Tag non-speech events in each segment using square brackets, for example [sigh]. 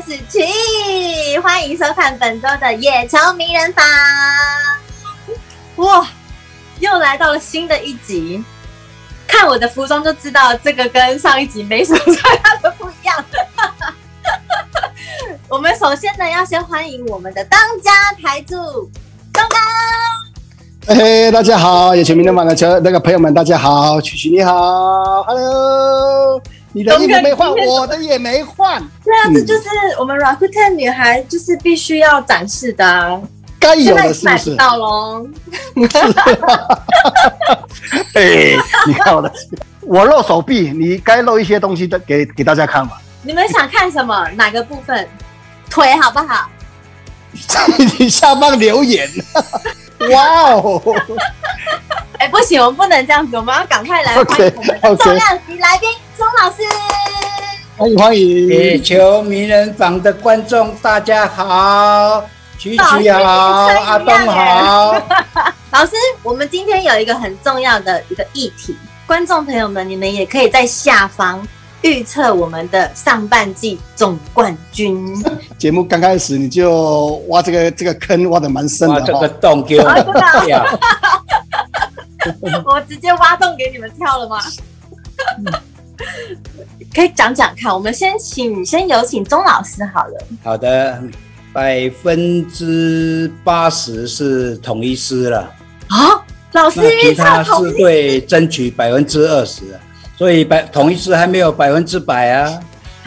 是琪，欢迎收看本周的野球名人房。哇，又来到了新的一集，看我的服装就知道这个跟上一集没什么太大的不一样。[laughs] 我们首先呢，要先欢迎我们的当家台柱东哥。嘿嘿，大家好，野球名人房的球那个朋友们，大家好，曲曲你好，Hello，你的衣服 [laughs] 没换，我的也没换，对啊，这就是我们 Rakuten 女孩就是必须要展示的、啊，该有的是不是？到喽，[laughs] 哎，你看我的，我露手臂，你该露一些东西的给给大家看嘛。你们想看什么？[laughs] 哪个部分？腿好不好？你下方留言。哇哦！哎，不行，我们不能这样子，我们要赶快来欢迎我们的重量级来宾钟老师。欢迎欢迎！野球名人房的观众大家好，曲曲好，阿东好。[laughs] 老师，我们今天有一个很重要的一个议题，观众朋友们，你们也可以在下方。预测我们的上半季总冠军。[laughs] 节目刚开始你就挖这个这个坑，挖的蛮深的。挖这个洞给我跳。[laughs] 我直接挖洞给你们跳了吗？[laughs] 可以讲讲看。我们先请，先有请钟老师好了。好的，百分之八十是统一师了。啊，老师预测统一狮会争取百分之二十。所以百统一师还没有百分之百啊，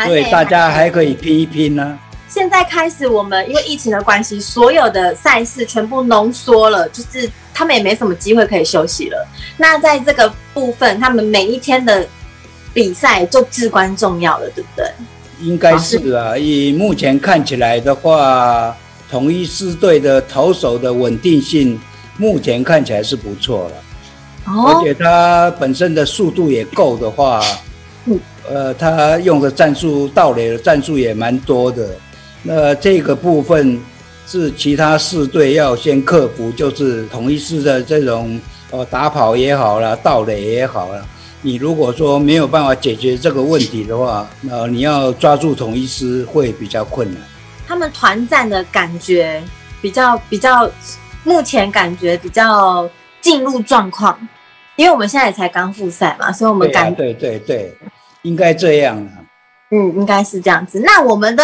所以大家还可以拼一拼呢、啊。现在开始，我们因为疫情的关系，所有的赛事全部浓缩了，就是他们也没什么机会可以休息了。那在这个部分，他们每一天的比赛就至关重要了，对不对？应该是啊。以目前看起来的话，统一狮队的投手的稳定性，目前看起来是不错了。哦而且他本身的速度也够的话，呃，他用的战术盗垒的战术也蛮多的。那这个部分是其他四队要先克服，就是统一狮的这种呃打跑也好啦，盗垒也好啦。你如果说没有办法解决这个问题的话，那你要抓住统一师会比较困难。他们团战的感觉比较比较，目前感觉比较进入状况。因为我们现在才刚复赛嘛，所以我们感对、啊、对对对，应该这样啊。嗯，应该是这样子。那我们的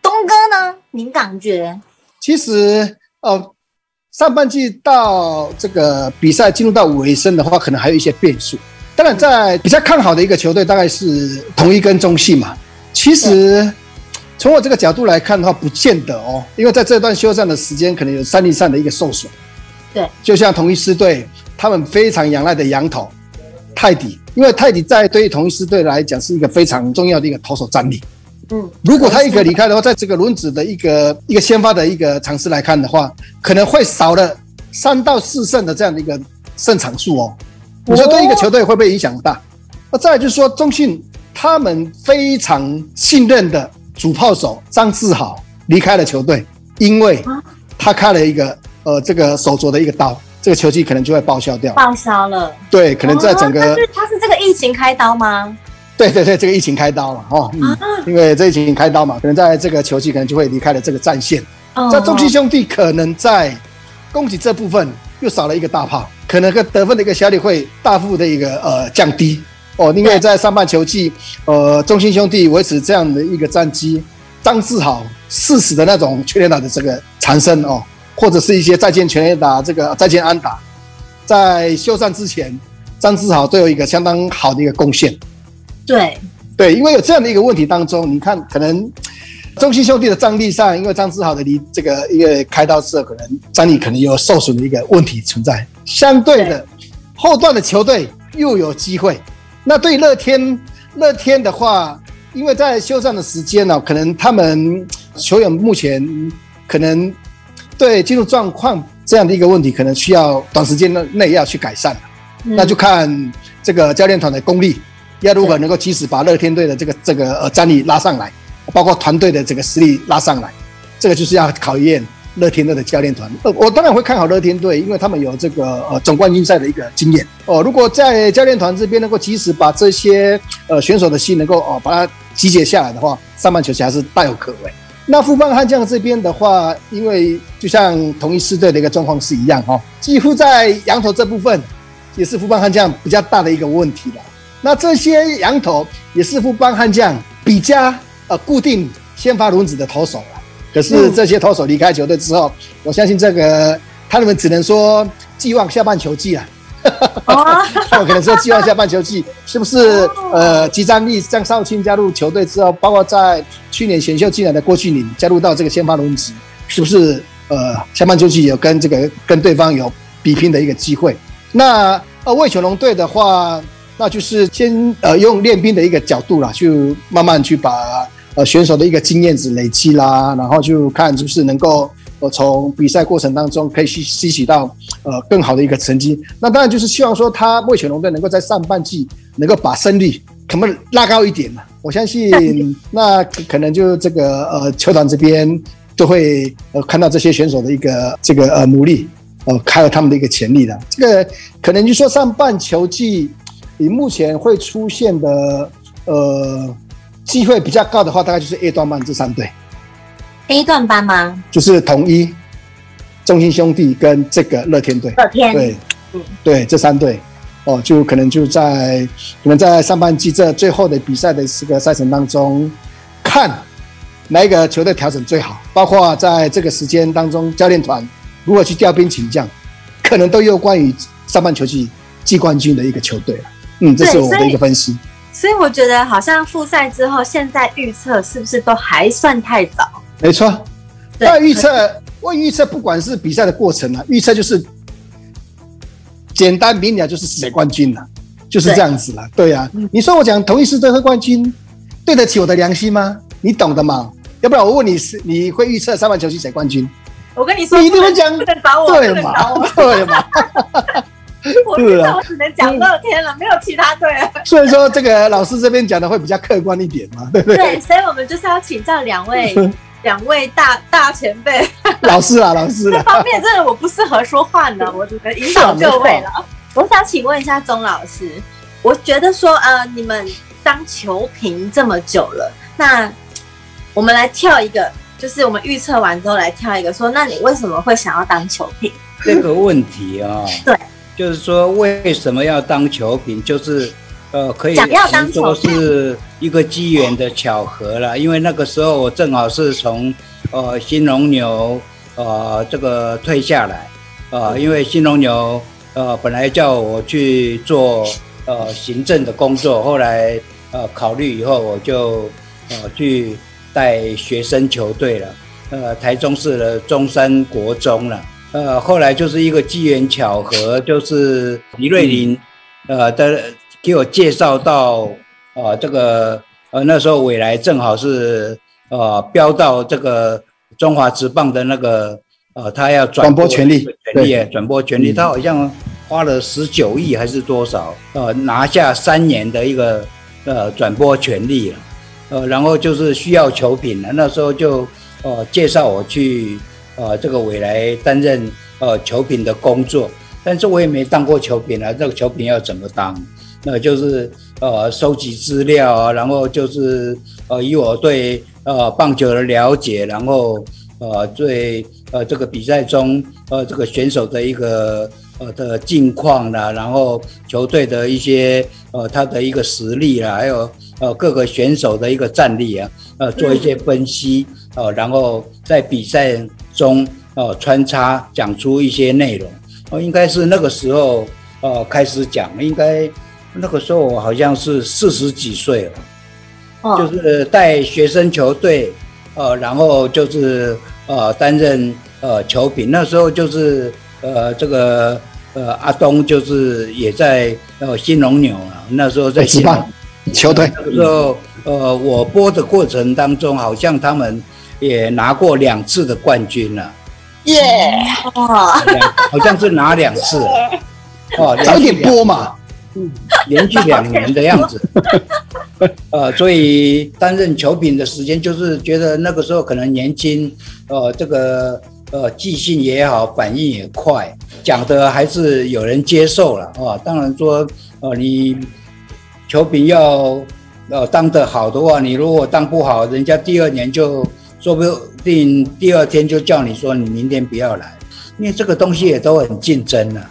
东哥呢？您感觉？其实哦，上半季到这个比赛进入到尾声的话，可能还有一些变数。当然，在比较看好的一个球队，大概是同一跟中信嘛。其实从我这个角度来看的话，不见得哦，因为在这段休战的时间，可能有三力上的一个受损。对，就像同一师队。他们非常仰赖的洋投泰迪，因为泰迪在对于同一师队来讲是一个非常重要的一个投手战力。嗯，如果他一个离开的话，在这个轮子的一个一个先发的一个尝试来看的话，可能会少了三到四胜的这样的一个胜场数哦。你说对一个球队会不会影响大？那再来就是说，中信他们非常信任的主炮手张志豪离开了球队，因为他开了一个呃这个手镯的一个刀。这个球季可能就会报销掉，报销了。对，可能在整个，他是他是这个疫情开刀吗？对对对，这个疫情开刀了哦，嗯，因为这疫情开刀嘛，可能在这个球季可能就会离开了这个战线。哦在中信兄弟可能在攻击这部分又少了一个大炮，可能个得分的一个效率会大幅的一个呃降低哦，因为在上半球季，呃，中信兄弟维持这样的一个战绩，张志豪适时的那种全垒打的这个产生哦。或者是一些再见全垒打，这个再见安打，在休战之前，张志豪都有一个相当好的一个贡献。对对，因为有这样的一个问题当中，你看可能中信兄弟的战力上，因为张志豪的离这个一个开刀之后，可能战力可能有受损的一个问题存在。相对的，后段的球队又有机会。那对乐天，乐天的话，因为在休战的时间呢，可能他们球员目前可能。对进入状况这样的一个问题，可能需要短时间内内要去改善，嗯、那就看这个教练团的功力，要如何能够及时把乐天队的这个这个呃战力拉上来，包括团队的这个实力拉上来，这个就是要考验乐天队的教练团。呃，我当然会看好乐天队，因为他们有这个呃总冠军赛的一个经验哦。如果在教练团这边能够及时把这些呃选手的心能够哦把它集结下来的话，上半球季还是大有可为。那富邦悍将这边的话，因为就像同一狮队的一个状况是一样哈、哦，几乎在羊头这部分也是富邦悍将比较大的一个问题了。那这些羊头也是富邦悍将比较呃固定先发轮子的投手。可是这些投手离开球队之后，嗯、我相信这个他们只能说寄望下半球季了。[laughs] 他们可能说寄望下半球季是不是？呃，吉张力、张少卿加入球队之后，包括在去年选秀进来的郭俊麟加入到这个先发轮值，是不是？呃，下半球季有跟这个跟对方有比拼的一个机会？那呃，魏全龙队的话，那就是先呃用练兵的一个角度啦，去慢慢去把呃选手的一个经验值累积啦，然后就看是不是能够。呃从比赛过程当中可以吸吸取到呃更好的一个成绩，那当然就是希望说他味全龙队能够在上半季能够把胜率可不可以拉高一点嘛？我相信那可能就这个呃球团这边都会呃看到这些选手的一个这个呃努力，呃开了他们的一个潜力的。这个可能就说上半球季以目前会出现的呃机会比较高的话，大概就是 A 段班这三队。A 段班吗？就是统一、中信兄弟跟这个乐天队。乐天对，嗯，对，这三队哦，就可能就在可能在上半季这最后的比赛的这个赛程当中，看哪一个球队调整最好，包括在这个时间当中，教练团如何去调兵请将，可能都有关于上半球季季冠军的一个球队了。嗯，这是我的一个分析。所以，我觉得好像复赛之后，现在预测是不是都还算太早？没错，那预测，我预测不管是比赛的过程啊，预测就是简单明了，就是谁冠军了，就是这样子了。对呀、啊，你说我讲同一时队会冠军，对得起我的良心吗？你懂的嘛？要不然我问你是你会预测三万球季谁冠军？我跟你说，你一定会讲，不能找我，对嘛？[laughs] 对嘛？[laughs] 我觉得我只能讲乐天了，没有其他队了。[laughs] 所以说，这个老师这边讲的会比较客观一点嘛，对不对？对，所以我们就是要请教两位。[laughs] 两位大大前辈，老师啊，老师，这方面真的我不适合说话呢，我只能引导各位了。我想请问一下钟老师，我觉得说，呃，你们当球评这么久了，那我们来跳一个，就是我们预测完之后来跳一个，说，那你为什么会想要当球评？这个问题啊，对，就是说为什么要当球评，就是。呃，可以说是一个机缘的巧合了，因为那个时候我正好是从呃新龙牛呃这个退下来，呃，因为新龙牛呃本来叫我去做呃行政的工作，后来呃考虑以后，我就呃去带学生球队了，呃台中市的中山国中了，呃后来就是一个机缘巧合，就是李瑞麟呃的。给我介绍到，呃，这个，呃，那时候未来正好是，呃，标到这个中华职棒的那个，呃，他要转播，权利，权利，转播权利，他好像花了十九亿还是多少，呃，拿下三年的一个，呃，转播权利了，呃，然后就是需要球品了，那时候就，呃，介绍我去，呃，这个纬来担任，呃，球评的工作，但是我也没当过球评啊，这个球评要怎么当？那就是呃收集资料啊，然后就是呃以我对呃棒球的了解，然后呃对呃这个比赛中呃这个选手的一个呃的近况啦，然后球队的一些呃他的一个实力啦，还有呃各个选手的一个战力啊，呃做一些分析，呃然后在比赛中呃穿插讲出一些内容，哦应该是那个时候呃开始讲应该。那个时候我好像是四十几岁了，哦、就是带学生球队，呃，然后就是呃担任呃球评。那时候就是呃这个呃阿东就是也在呃兴农牛啊，那时候在球队。那个时候呃我播的过程当中，好像他们也拿过两次的冠军了。耶，好像是拿两次。[laughs] 哦，早点播嘛。嗯，连续两年的样子，[laughs] 呃，所以担任球评的时间，就是觉得那个时候可能年轻，呃，这个呃记性也好，反应也快，讲的还是有人接受了啊。当然说，呃，你球评要呃当得好的话，你如果当不好，人家第二年就说不定第二天就叫你说你明天不要来，因为这个东西也都很竞争啊。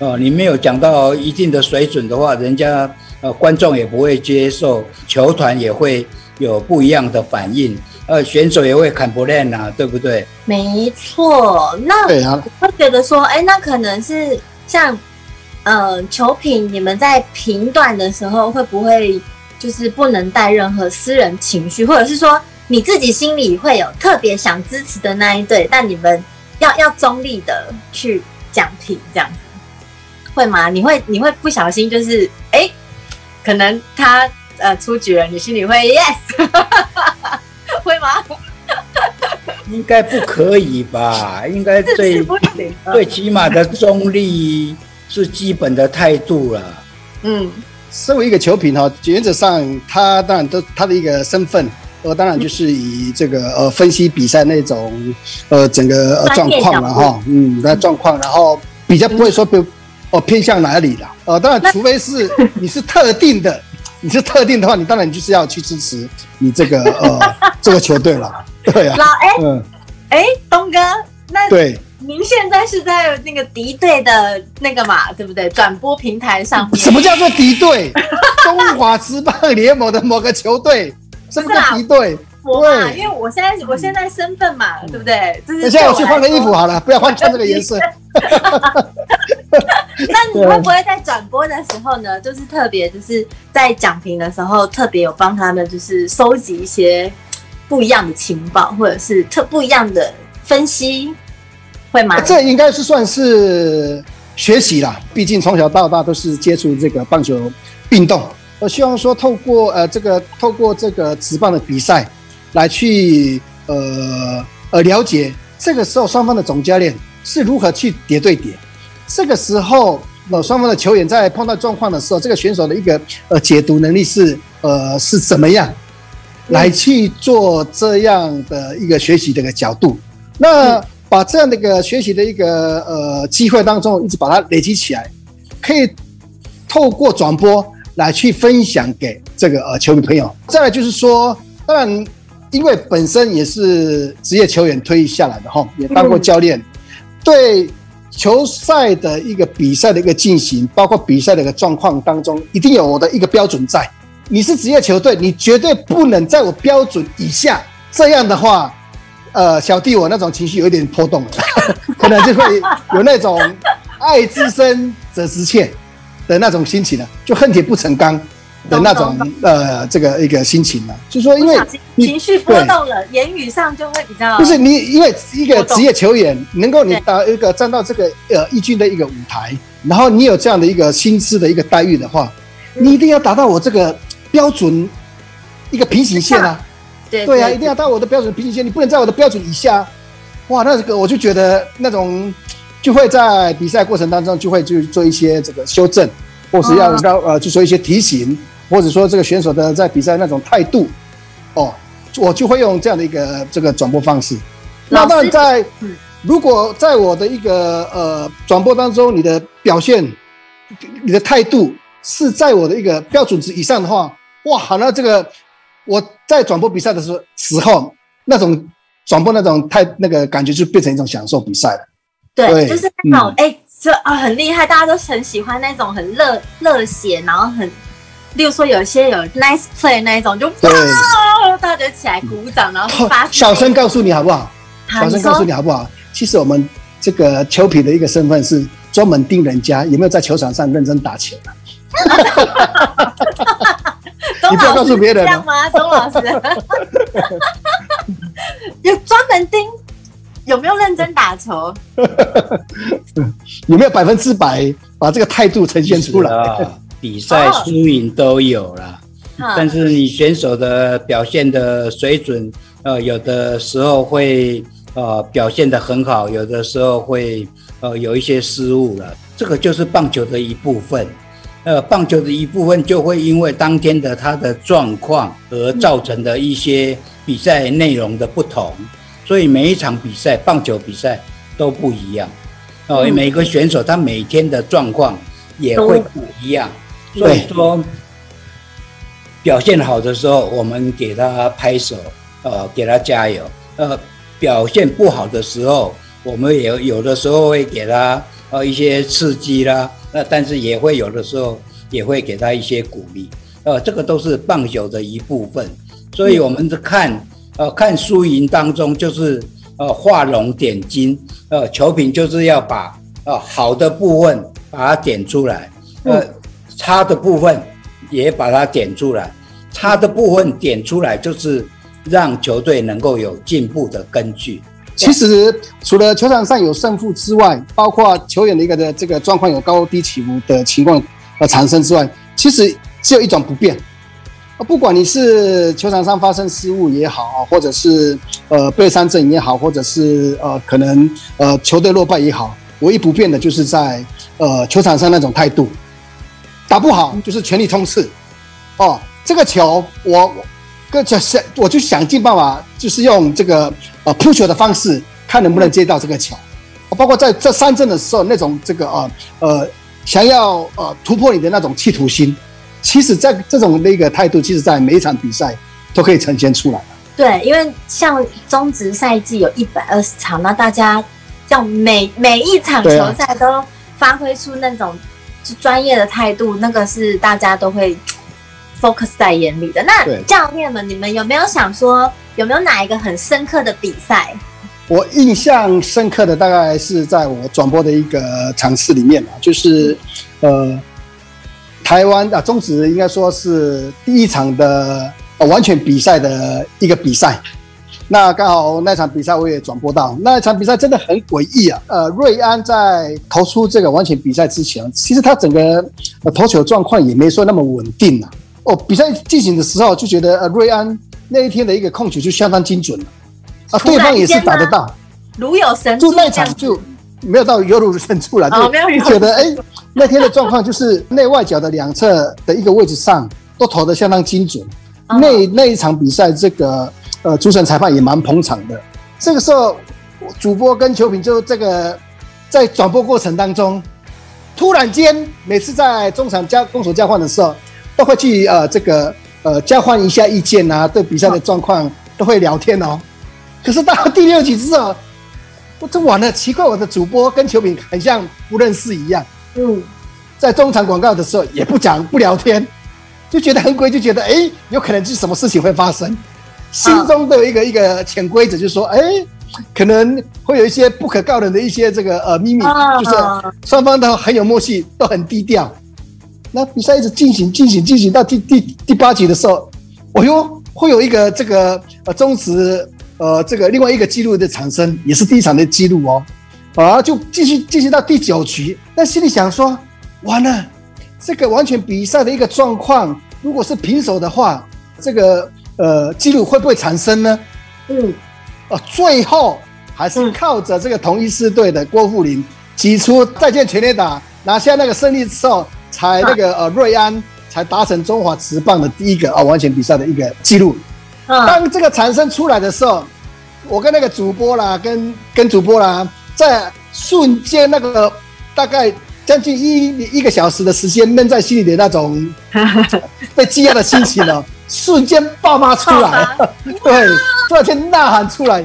哦，你没有讲到一定的水准的话，人家呃观众也不会接受，球团也会有不一样的反应，呃选手也会砍不练啊，对不对？没错，那我会觉得说，哎，那可能是像呃球品，你们在评断的时候会不会就是不能带任何私人情绪，或者是说你自己心里会有特别想支持的那一队，但你们要要中立的去讲评这样子。会吗？你会你会不小心就是哎，可能他呃出局了，你心里会 yes，[laughs] 会吗？应该不可以吧？[laughs] 应该最最起码的中立是基本的态度了。嗯，身为一个球评哈，原则上他当然都他的一个身份，呃，当然就是以这个呃分析比赛那种呃整个呃状况了哈，嗯，那状况，然后比较不会说比。哦，偏向哪里了？呃，当然，除非是你是特定的，[laughs] 你是特定的话，你当然就是要去支持你这个呃这个球队了。对啊。老哎，嗯，哎，东哥，那对，您现在是在那个敌对的那个嘛，对不对？转播平台上面。什么叫做敌对？[laughs] 中华职棒联盟的某个球队，什么叫敌对？对，因为我现在我现在身份嘛，对不对？等一下我去换个衣服好了，不要换穿这个颜色。[laughs] 那你会不会在转播的时候呢？就是特别就是在讲评的时候，特别有帮他们就是收集一些不一样的情报，或者是特不一样的分析，会吗？这应该是算是学习啦，毕竟从小到大都是接触这个棒球运动。我希望说透过呃这个透过这个直棒的比赛。来去呃呃了解这个时候双方的总教练是如何去叠对叠，这个时候呃双方的球员在碰到状况的时候，这个选手的一个呃解读能力是呃是怎么样，来去做这样的一个学习的一个角度，那把这样的一个学习的一个呃机会当中，一直把它累积起来，可以透过转播来去分享给这个呃球迷朋友。再来就是说，当然。因为本身也是职业球员退役下来的哈，也当过教练，对球赛的一个比赛的一个进行，包括比赛的一个状况当中，一定有我的一个标准在。你是职业球队，你绝对不能在我标准以下。这样的话，呃，小弟我那种情绪有一点波动了，[laughs] 可能就会有那种爱之深责之切的那种心情啊，就恨铁不成钢。的那种呃，这个一个心情嘛，就是说，因为情绪波动了，言语上就会比较就是你，因为一个职业球员能够你到一个站到这个呃一军的一个舞台，然后你有这样的一个薪资的一个待遇的话，你一定要达到我这个标准一个平行线啊，对对啊，一定要到我的标准平行线，你不能在我的标准以下，哇，那这个我就觉得那种就会在比赛过程当中就会去做一些这个修正，或是要要呃去做一些提醒。或者说这个选手的在比赛那种态度，哦，我就会用这样的一个这个转播方式。那当然在如果在我的一个呃转播当中，你的表现、你的态度是在我的一个标准值以上的话，哇，好，那这个我在转播比赛的时候时候，那种转播那种态那个感觉就变成一种享受比赛了。对，对就是那种哎，这、嗯、啊很厉害，大家都很喜欢那种很热热血，然后很。例如说，有些有 nice play 那一种，就哇，大家起来鼓掌，然后发小声告诉你好不好？小声告诉你好不好？其实我们这个球皮的一个身份是专门盯人家有没有在球场上认真打球。[laughs] 你不要告诉别人这样吗？钟老师 [laughs] 有专门盯有没有认真打球？[laughs] 有没有百分之百把这个态度呈现出来？比赛输赢都有了，但是你选手的表现的水准，呃，有的时候会呃表现的很好，有的时候会呃有一些失误了。这个就是棒球的一部分，呃，棒球的一部分就会因为当天的他的状况而造成的一些比赛内容的不同，所以每一场比赛棒球比赛都不一样，哦，每个选手他每天的状况也会不一样。所以说，表现好的时候，我们给他拍手，呃，给他加油。呃，表现不好的时候，我们也有的时候会给他呃一些刺激啦。那但是也会有的时候也会给他一些鼓励。呃，这个都是棒球的一部分。所以我们在看呃看输赢当中，就是呃画龙点睛。呃，球评就是要把呃好的部分把它点出来，呃差的部分也把它点出来。差的部分点出来就是。让球队能够有进步的根据。其实除了球场上有胜负之外，包括球员的一个的这个状况有高低起伏的情况呃产生之外，其实只有一种不变。啊不管你是球场上发生失误也好，或者是呃被三振也好，或者是呃可能呃球队落败也好，唯一不变的就是在呃球场上那种态度。打不好就是全力冲刺。哦，这个球我。就想，我就想尽办法，就是用这个呃扑球的方式，看能不能接到这个球。包括在这三振的时候，那种这个呃呃想要呃突破你的那种企图心，其实在这种那个态度，其实在每一场比赛都可以呈现出来。对，因为像中职赛季有一百二十场，那大家像每每一场球赛都发挥出那种专业的态度，那个是大家都会。[tsk] focus 在眼里的。那教练们，你们有没有想说，有没有哪一个很深刻的比赛？我印象深刻的大概是在我转播的一个场次里面啊，就是呃，台湾啊，中职应该说是第一场的、呃、完全比赛的一个比赛。那刚好那场比赛我也转播到，那场比赛真的很诡异啊。呃，瑞安在投出这个完全比赛之前，其实他整个、呃、投球状况也没说那么稳定啊。哦，比赛进行的时候就觉得呃，瑞安那一天的一个控球就相当精准了，啊，对方也是打得到，如有神助，就那场就没有到犹如神助了，哦、就觉得哎、欸，那天的状况就是内外角的两侧的一个位置上都投的相当精准，哦、那那一场比赛这个呃主审裁判也蛮捧场的，这个时候主播跟球评就这个在转播过程当中，突然间每次在中场交攻守交换的时候。都会去呃这个呃交换一下意见啊，对比赛的状况都会聊天哦。可是到第六局之后，我这完了，奇怪，我的主播跟球评很像不认识一样。嗯，在中场广告的时候也不讲不聊天，就觉得很诡异，就觉得 [laughs] 哎，有可能是什么事情会发生。心中都有一个一个潜规则就是说，哎，可能会有一些不可告人的一些这个呃秘密，就是双方都很有默契，都很低调。那比赛一直进行进行进行到第第第八局的时候，哦哟，会有一个这个呃中职呃这个另外一个记录的产生，也是第一场的记录哦，啊就继续进行到第九局，那心里想说，完了，这个完全比赛的一个状况，如果是平手的话，这个呃记录会不会产生呢？嗯，啊，最后还是靠着这个同一支队的郭富林挤出再见全垒打，拿下那个胜利之后。才那个呃，瑞安才达成中华职棒的第一个啊完全比赛的一个记录。当这个产生出来的时候，我跟那个主播啦，跟跟主播啦，在瞬间那个大概将近一一个小时的时间闷在心里的那种 [laughs] 被积压的心情呢，[laughs] 瞬间爆发出来，对，突然间呐喊出来，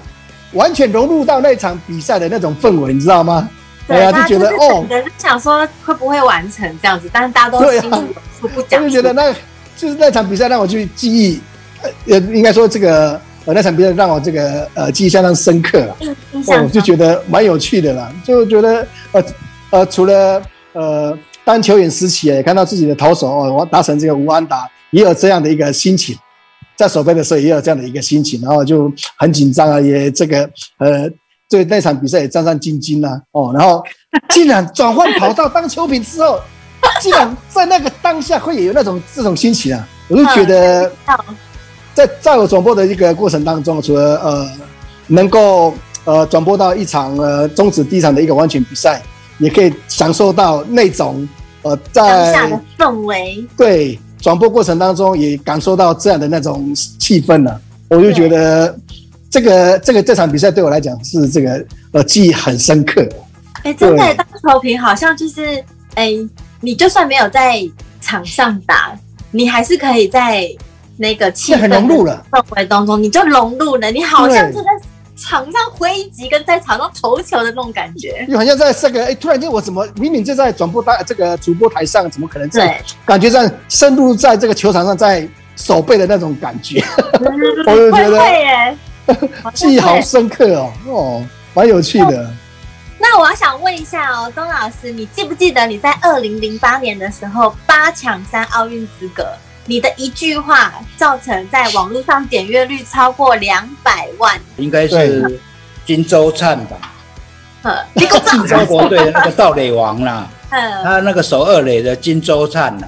完全融入到那场比赛的那种氛围，你知道吗？对啊，就觉得哦，人想说会不会完成这样子，但是大家都心里有数不讲。就觉得那，就是那场比赛让我去记忆，呃，应该说这个呃那场比赛让我这个呃记忆相当深刻了。嗯，我就觉得蛮有趣的啦，就觉得呃呃，除了呃当球员时期也看到自己的投手哦，我达成这个无安打，也有这样的一个心情，在守备的时候也有这样的一个心情，然后就很紧张啊，也这个呃。对那场比赛也战战兢兢呐，哦，然后 [laughs] 竟然转换跑道当球评之后，竟然在那个当下会有那种这种心情啊，我就觉得，在在我转播的一个过程当中，除了呃能够呃转播到一场呃终止第一场的一个完全比赛，也可以享受到那种呃在当下的氛围，对转播过程当中也感受到这样的那种气氛呢，我就觉得。这个这个这场比赛对我来讲是这个呃记忆很深刻。哎，真的当球评好像就是哎，你就算没有在场上打，你还是可以在那个气氛很融入了。氛围当中，你就融入了，你好像就在场上挥击，跟在场上投球的那种感觉，又好像在这个哎，突然间我怎么明明就在转播台这个主播台上，怎么可能在感觉上深入在这个球场上，在守备的那种感觉，[laughs] 我就觉得会耶，[laughs] 记忆好深刻哦，哦，蛮有趣的。那我要想问一下哦，钟老师，你记不记得你在二零零八年的时候八抢三奥运资格，你的一句话造成在网络上点阅率超过两百万？应该是金周灿吧？呃，你给我中国队的那个盗垒王啦，嗯，他那个守二垒的金周灿呐，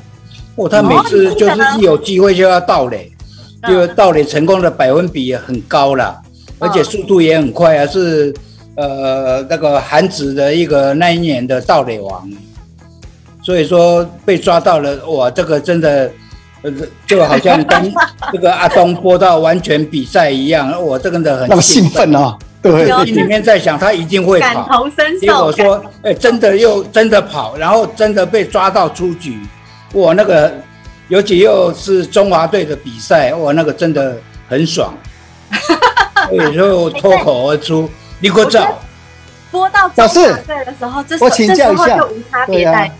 哦，他每次就是一有机会就要盗垒，就盗垒成功的百分比也很高啦，而且速度也很快啊，是。呃，那个韩子的一个那一年的盗垒王，所以说被抓到了，哇，这个真的，呃，就好像跟这个阿东播到完全比赛一样，我这个人很兴奋啊，对，心里面在想他一定会跑，感同身受，结果说，哎，真的又真的跑，然后真的被抓到出局，我，那个尤其又是中华队的比赛，我，那个真的很爽，[laughs] 有时候脱口而出。你给我找，播到中华队的时候，这时候这时候就无差别带，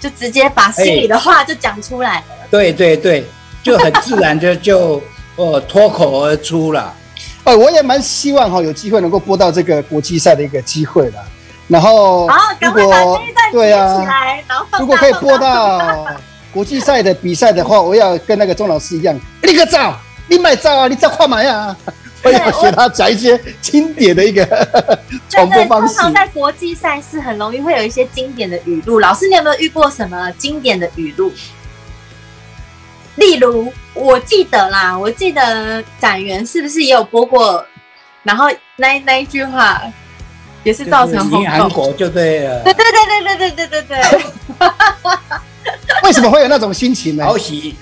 就直接把心里的话就讲出来了。对对对，就很自然 [laughs] 就就哦脱口而出了。哦，我也蛮希望哈有机会能够播到这个国际赛的一个机会了。然后如果对啊，如果可以播到国际赛的比赛的话，我要跟那个钟老师一样，立个照，立买照啊，你照画买啊。[laughs] 我要学他讲一些经典的一个 [laughs] 传播方式。通常在国际赛事很容易会有一些经典的语录。老师，你有没有遇过什么经典的语录？例如，我记得啦，我记得展元是不是也有播过？然后那那一句话也是造成轰动。韩国就对了。对对对对对对对对对。[laughs] 为什么会有那种心情呢？好喜，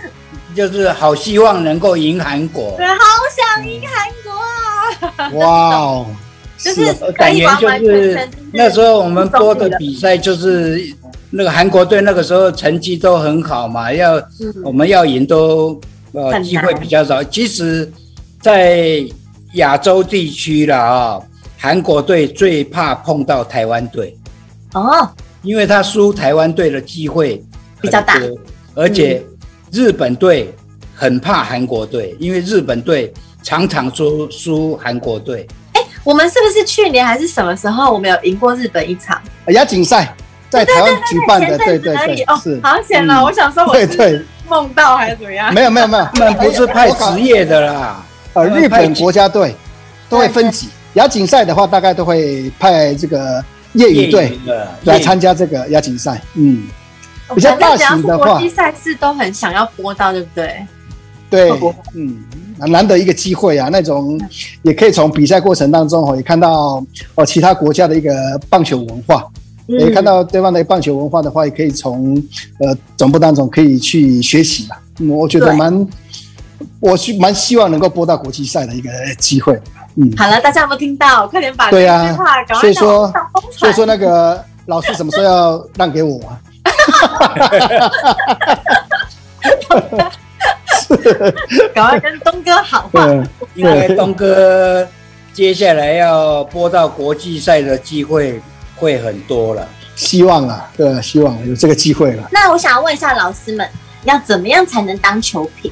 就是好希望能够赢韩国。对，好想赢韩国啊。哇哦，[laughs] 就是感觉就是那时候我们播的比赛，就是那个韩国队那个时候成绩都很好嘛，要我们要赢都呃机会比较少。其实，在亚洲地区了啊，韩国队最怕碰到台湾队。哦，因为他输台湾队的机会比较大，而且日本队很怕韩国队，因为日本队。常常输输韩国队，哎，我们是不是去年还是什么时候，我们有赢过日本一场？亚锦赛，在台湾举办的，对对对，哦，好险了！我想说，我是梦到还是怎么样？没有没有没有，[laughs] 他们不是派职业的啦，呃，日本国家队都会分级，亚锦赛的话，大概都会派这个业余队来参加这个亚锦赛，嗯，比较大型的话，国际赛事都很想要播到，对不对？对，嗯。难得一个机会啊，那种也可以从比赛过程当中哦，也看到哦其他国家的一个棒球文化，嗯、也看到对方的棒球文化的话，也可以从呃总部当中可以去学习嘛。嗯，我觉得蛮，我是蛮希望能够播到国际赛的一个机会。嗯，好了，大家有没有听到？快点把对啊，所以说所以说那个老师什么时候要让给我啊？[laughs] 赶快跟东哥好话，因为东哥接下来要播到国际赛的机会会很多了，希望啊，对，希望有这个机会了。那我想要问一下老师们，要怎么样才能当球评？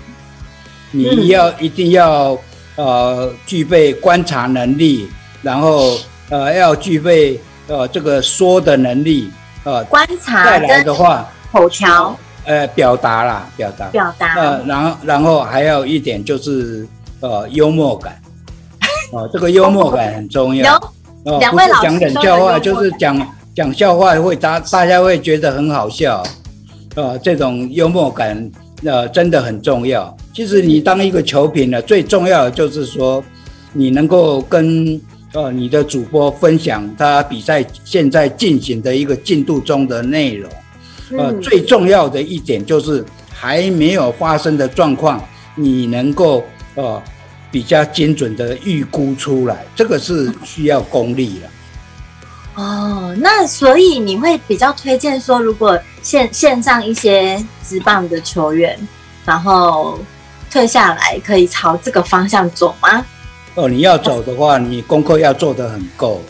你要一定要呃具备观察能力，然后呃要具备呃这个说的能力，呃观察再来的话口条。呃，表达啦，表达，表达。呃，然后，然后还有一点就是，呃，幽默感。[laughs] 哦、呃，这个幽默感很重要。有。两位老师讲冷笑话，就是讲讲笑话会大大家会觉得很好笑。呃，这种幽默感，呃，真的很重要。其实你当一个球评呢，最重要的就是说，你能够跟呃你的主播分享他比赛现在进行的一个进度中的内容。呃，最重要的一点就是还没有发生的状况，你能够呃比较精准的预估出来，这个是需要功力的。哦，那所以你会比较推荐说，如果线线上一些职棒的球员，然后退下来可以朝这个方向走吗？哦，你要走的话，你功课要做得很够。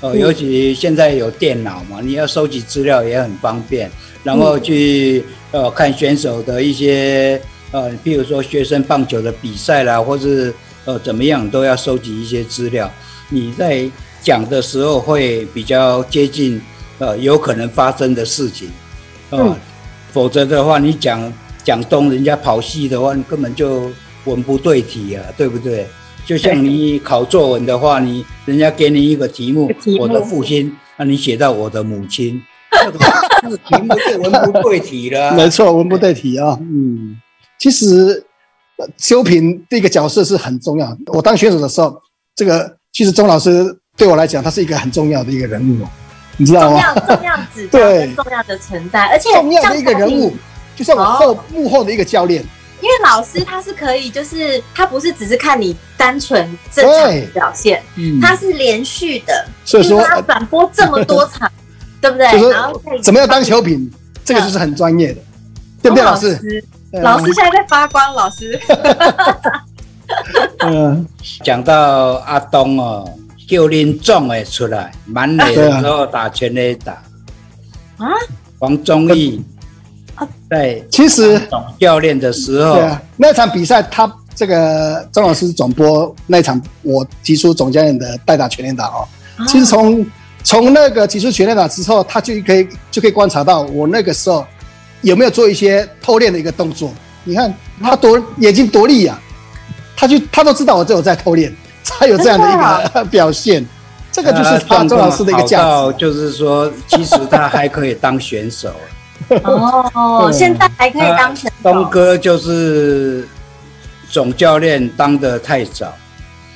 哦，尤其现在有电脑嘛，你要收集资料也很方便，然后去呃看选手的一些呃，譬如说学生棒球的比赛啦，或是呃怎么样，都要收集一些资料。你在讲的时候会比较接近呃有可能发生的事情，呃、嗯，否则的话你讲讲东，人家跑西的话，你根本就文不对题啊，对不对？就像你考作文的话，你人家给你一个题目，题目我的父亲，那你写到我的母亲，这个题目就文不对题了。没错，文不对题啊。嗯，其实修平这个角色是很重要。我当选手的时候，这个其实钟老师对我来讲，他是一个很重要的一个人物，你知道吗？重要重要指标，重要的存在，而且重要的一个人物，就像我后幕后的一个教练。因为老师他是可以，就是他不是只是看你单纯正常的表现，嗯、他是连续的，所以说他转播这么多场，呃、对不对？然后 [laughs] 怎么样当球评，这个就是很专业的，对不对，老师？老师现在在发光，老师。[laughs] 嗯，讲到阿东哦，叫林总的出来，满垒的时候打全垒打啊，黄忠义。对，其实总教练的时候，对啊，那场比赛他这个张老师总播那场，我提出总教练的代打全垒打哦。啊、其实从从那个提出全垒打之后，他就可以就可以观察到我那个时候有没有做一些偷练的一个动作。你看他多眼睛多利呀，他就他都知道我这有在偷练，才有这样的一个 [laughs] 表现。这个就是他周老师的一个价值，就是说，其实他还可以当选手。哦，现在还可以当选手。东哥就是总教练当得太早，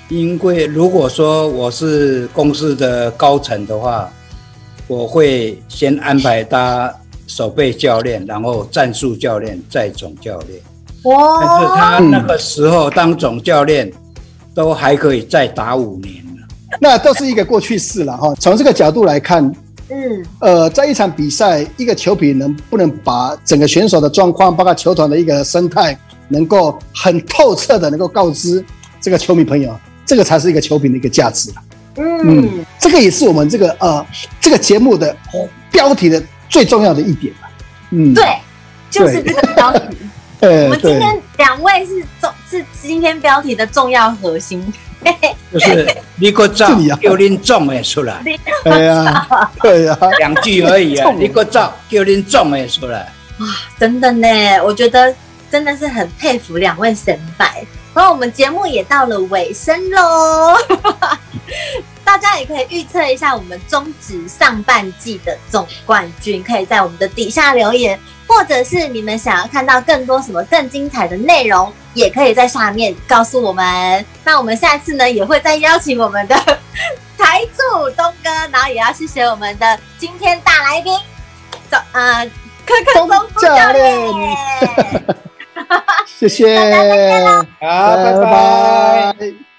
因为如果说我是公司的高层的话，我会先安排他守备教练，然后战术教练，再总教练。哇！但是他那个时候当总教练，都还可以再打五年了。那都是一个过去式了哈。从这个角度来看。嗯，呃，在一场比赛，一个球品能不能把整个选手的状况，包括球团的一个生态，能够很透彻的能够告知这个球迷朋友，这个才是一个球品的一个价值。嗯，嗯，这个也是我们这个呃这个节目的标题的最重要的一点。嗯，对，就是这个标题。呃，我们今天两位是重是今天标题的重要核心。就是你个照叫恁重的出来，对呀，对呀，两句而已啊！[laughs] 你个照叫恁重的出来，哇，真的呢，我觉得真的是很佩服两位神白。然后我们节目也到了尾声喽，大家也可以预测一下我们中职上半季的总冠军，可以在我们的底下留言。或者是你们想要看到更多什么更精彩的内容，也可以在下面告诉我们。那我们下次呢，也会再邀请我们的台柱东哥，然后也要谢谢我们的今天大来宾，总呃柯克宗副教练。谢谢，好，拜拜。